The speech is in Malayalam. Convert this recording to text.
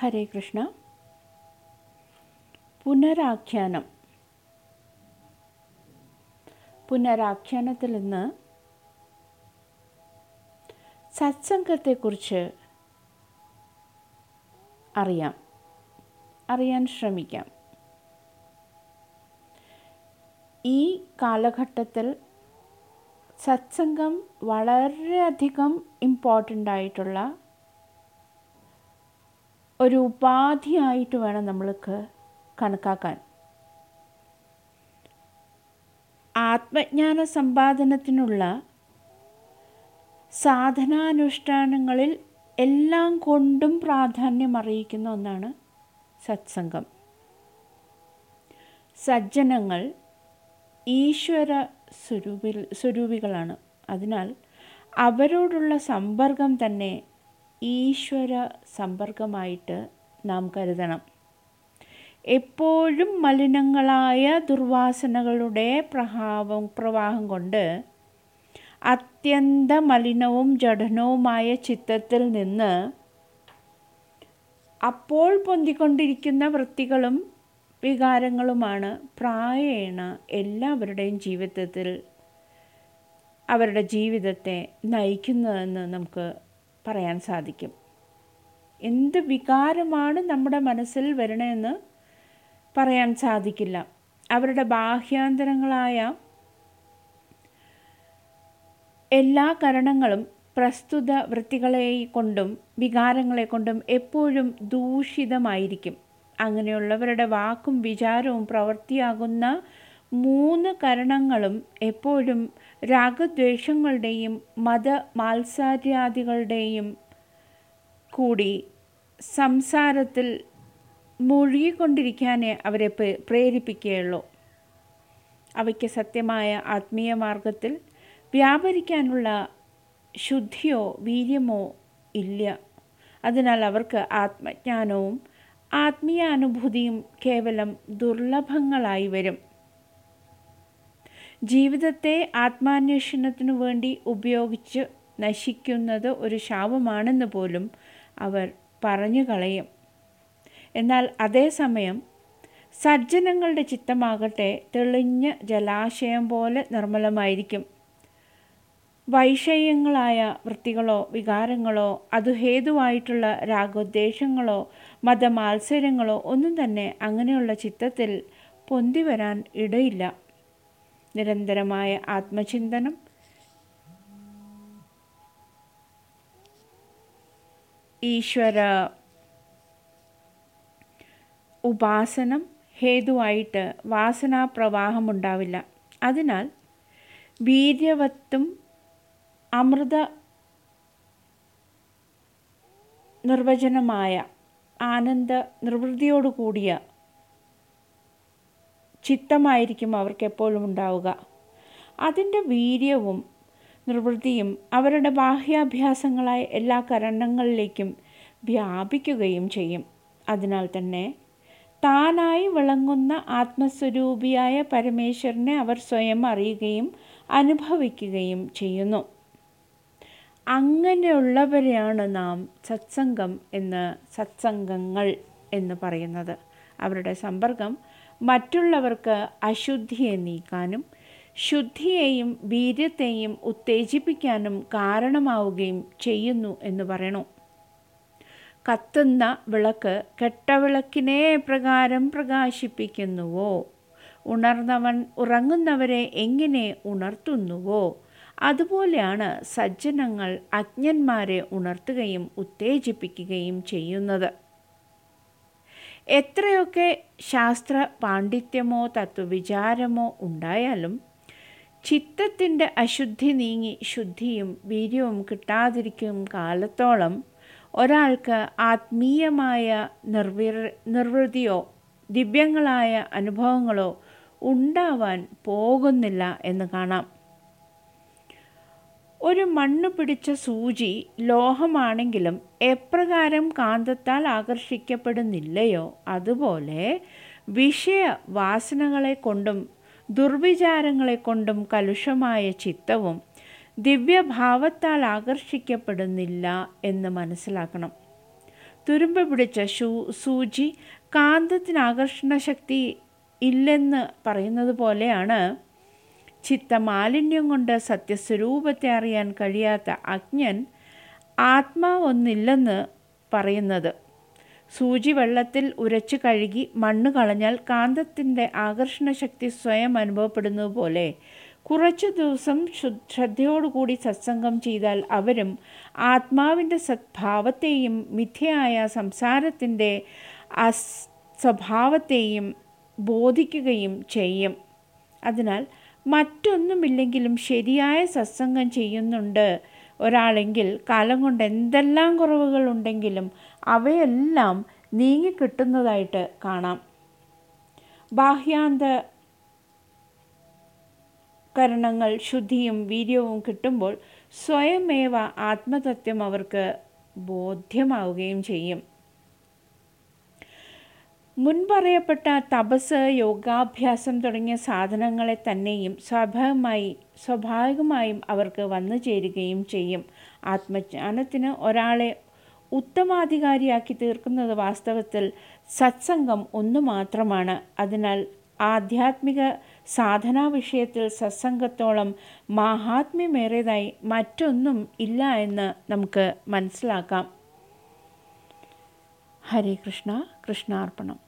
ഹരേ കൃഷ്ണ. പുനരാഖ്യാനം. പുനരാഖ്യാനത്തിൽ നിന്ന് സത്സംഗത്തെക്കുറിച്ച് അറിയാം. അറിയാൻ ശ്രമിക്കാം. ഈ കാലഘട്ടത്തിൽ സത്സംഗം വളരെയധികം ഇമ്പോർട്ടന്റ് ആയിട്ടുള്ള ഒരു ഉപാധിയായിട്ട് വേണം നമ്മൾക്ക് കണക്കാക്കാൻ. ആത്മജ്ഞാന സമ്പാദനത്തിനുള്ള സാധനാനുഷ്ഠാനങ്ങളിൽ എല്ലാം കൊണ്ടും പ്രാധാന്യം അറിയിക്കുന്ന ഒന്നാണ് സത്സംഗം. സജ്ജനങ്ങൾ ഈശ്വര സ്വരൂപി സ്വരൂപികളാണ്. അതിനാൽ അവരോടുള്ള സമ്പർക്കം തന്നെ ഈശ്വര സമ്പർക്കമായിട്ട് നാം കരുതണം. എപ്പോഴും മലിനങ്ങളായ ദുർവാസനകളുടെ പ്രഭാവം പ്രവാഹം കൊണ്ട് അത്യന്ത മലിനവും ജഡനവുമായ ചിത്തത്തിൽ നിന്ന് അപ്പോൾ പൊന്തിക്കൊണ്ടിരിക്കുന്ന വൃത്തികളും വികാരങ്ങളുമാണ് പ്രായേണ എല്ലാവരുടെയും ജീവിതത്തിൽ അവരുടെ ജീവിതത്തെ നയിക്കുന്നതെന്ന് നമുക്ക് പറയാൻ സാധിക്കും. എന്ത് വികാരമാണ് നമ്മുടെ മനസ്സിൽ വരണമെന്ന് പറയാൻ സാധിക്കില്ല. അവരുടെ ബാഹ്യാന്തരങ്ങളായ എല്ലാ കരണങ്ങളും പ്രസ്തുത വൃത്തികളെ കൊണ്ടും വികാരങ്ങളെ കൊണ്ടും എപ്പോഴും ദൂഷിതമായിരിക്കും. അങ്ങനെയുള്ളവരുടെ വാക്കും വിചാരവും പ്രവൃത്തിയാകുന്ന മൂന്ന് കരണങ്ങളും എപ്പോഴും രാഗദ്വേഷങ്ങളുടെയും മത മാത്സാര്യാദികളുടെയും കൂടി സംസാരത്തിൽ മുഴുകിക്കൊണ്ടിരിക്കാനേ അവരെ പ്രേരിപ്പിക്കുകയുള്ളൂ. അവയ്ക്ക് സത്യമായ ആത്മീയ മാർഗത്തിൽ വ്യാപരിക്കാനുള്ള ശുദ്ധിയോ വീര്യമോ ഇല്ല. അതിനാൽ അവർക്ക് ആത്മജ്ഞാനവും ആത്മീയാനുഭൂതിയും കേവലം ദുർലഭങ്ങളായി വരും. ജീവിതത്തെ ആത്മാന്വേഷണത്തിനു വേണ്ടി ഉപയോഗിച്ച് നശിക്കുന്നത് ഒരു ശാപമാണെന്ന് പോലും അവർ പറഞ്ഞു കളയും. എന്നാൽ അതേസമയം സജ്ജനങ്ങളുടെ ചിത്തമാകട്ടെ തെളിഞ്ഞ ജലാശയം പോലെ നിർമ്മലമായിരിക്കും. വൈഷയങ്ങളായ വൃത്തികളോ വികാരങ്ങളോ അതു ഹേതുവായിട്ടുള്ള രാഗോദ്ദേശങ്ങളോ മതമാത്സര്യങ്ങളോ ഒന്നും തന്നെ അങ്ങനെയുള്ള ചിത്തത്തിൽ പൊന്തി വരാൻ ഇടയില്ല. നിരന്തരമായ ആത്മചിന്തനം. ഈശ്വര ഉപാസനം ഹേതുവായിട്ട് വാസനാപ്രവാഹമുണ്ടാവില്ല. അതിനാൽ വീര്യവത്തും അമൃത നിർവചനമായ ആനന്ദ നിർവൃതിയോടുകൂടിയ ചിത്തമായിരിക്കും അവർക്ക് എപ്പോഴും ഉണ്ടാവുക. അതിന്റെ വീര്യവും നിർവൃത്തിയും അവരുടെ ബാഹ്യാഭ്യാസങ്ങളായ എല്ലാ കരണങ്ങളിലേക്കും വ്യാപിക്കുകയും ചെയ്യും. അതിനാൽ തന്നെ താനായി വിളങ്ങുന്ന ആത്മസ്വരൂപിയായ പരമേശ്വരനെ അവർ സ്വയം അറിയുകയും അനുഭവിക്കുകയും ചെയ്യുന്നു. അങ്ങനെയുള്ളവരെയാണ് നാം സത്സംഗം എന്ന് സത്സംഗങ്ങൾ എന്ന് പറയുന്നത്. അവരുടെ സമ്പർക്കം മറ്റുള്ളവർക്ക് അശുദ്ധിയെ നീക്കാനും ശുദ്ധിയെയും വീര്യത്തെയും ഉത്തേജിപ്പിക്കാനും കാരണമാവുകയും ചെയ്യുന്നു എന്ന് പറയണു. കത്തുന്ന വിളക്ക് കെട്ടവിളക്കിനെ പ്രകാരം പ്രകാശിപ്പിക്കുന്നുവോ? ഉണർന്നവൻ ഉറങ്ങുന്നവരെ എങ്ങനെ ഉണർത്തുന്നുവോ? അതുപോലെയാണ് സജ്ജനങ്ങൾ അജ്ഞന്മാരെ ഉണർത്തുകയും ഉത്തേജിപ്പിക്കുകയും ചെയ്യുന്നത്. എത്രയൊക്കെ ശാസ്ത്ര പാണ്ഡിത്യമോ തത്വവിചാരമോ ഉണ്ടായാലും ചിത്തത്തിന്റെ അശുദ്ധി നീങ്ങി ശുദ്ധിയും വീര്യവും കിട്ടാതിരിക്കും കാലത്തോളം ഒരാൾക്ക് ആത്മീയമായ നിർവിർ നിർവൃതിയോ ദിവ്യങ്ങളായ അനുഭവങ്ങളോ ഉണ്ടാവാൻ പോകുന്നില്ല എന്ന് കാണാം. ഒരു മണ്ണ് പിടിച്ച സൂചി ലോഹമാണെങ്കിലും എപ്രകാരം കാന്തത്താൽ ആകർഷിക്കപ്പെടുന്നില്ലയോ? അതുപോലെ വിഷയ വാസനകളെ കൊണ്ടും ദുർവിചാരങ്ങളെ കൊണ്ടും കലുഷമായ ചിത്തവും ദിവ്യഭാവത്താൽ ആകർഷിക്കപ്പെടുന്നില്ല എന്ന് മനസ്സിലാക്കണം. തുരുമ്പ് പിടിച്ച ഷൂ സൂചി കാന്തത്തിന് ആകർഷണ ശക്തി ഇല്ലെന്ന് പറയുന്നത് പോലെയാണ് ചിത്തമാലിന്യം കൊണ്ട് സത്യസ്വരൂപത്തെ അറിയാൻ കഴിയാത്ത അജ്ഞൻ ആത്മാവൊന്നില്ലെന്ന് പറയുന്നത്. സൂചി വെള്ളത്തിൽ ഉരച്ചു കഴുകി മണ്ണ് കളഞ്ഞാൽ കാന്തത്തിന്റെ ആകർഷണശക്തി സ്വയം അനുഭവപ്പെടുന്നത് പോലെ കുറച്ചു ദിവസം ശ്രദ്ധയോടുകൂടി സത്സംഗം ചെയ്താൽ അവരും ആത്മാവിന്റെ സദ്ഭാവത്തെയും മിഥ്യയായ സംസാരത്തിന്റെ അസ്വഭാവത്തെയും ബോധിക്കുകയും ചെയ്യും. അതിനാൽ മറ്റൊന്നുമില്ലെങ്കിലും ശരിയായ സത്സംഗം ചെയ്യുന്നുണ്ട്. ഒരാളെങ്കിൽ കാലം കൊണ്ട് എന്തെല്ലാം കുറവുകൾ ഉണ്ടെങ്കിലും അവയെല്ലാം നീങ്ങിക്കിട്ടുന്നതായിട്ട് കാണാം. ബാഹ്യാന്ത കരണങ്ങൾ ശുദ്ധിയും വീര്യവും കിട്ടുമ്പോൾ സ്വയമേവ ആത്മതത്വം അവർക്ക് ബോധ്യമാവുകയും ചെയ്യും. മുൻപറയപ്പെട്ട തപസ് യോഗാഭ്യാസം തുടങ്ങിയ സാധനങ്ങളെ തന്നെയും സ്വാഭാവികമായി സ്വാഭാവികമായും അവർക്ക് വന്നു ചേരുകയും ചെയ്യും. ആത്മജ്ഞാനത്തിന് ഒരാളെ ഉത്തമാധികാരിയാക്കി തീർക്കുന്നത് വാസ്തവത്തിൽ സത്സംഗം ഒന്നു മാത്രമാണ്. അതിനാൽ ആധ്യാത്മിക സാധനാ വിഷയത്തിൽ സത്സംഗത്തോളം മാഹാത്മ്യമേറിയതായി മറ്റൊന്നും ഇല്ല എന്ന് നമുക്ക് മനസ്സിലാക്കാം. ഹരേ കൃഷ്ണ കൃഷ്ണാർപ്പണം.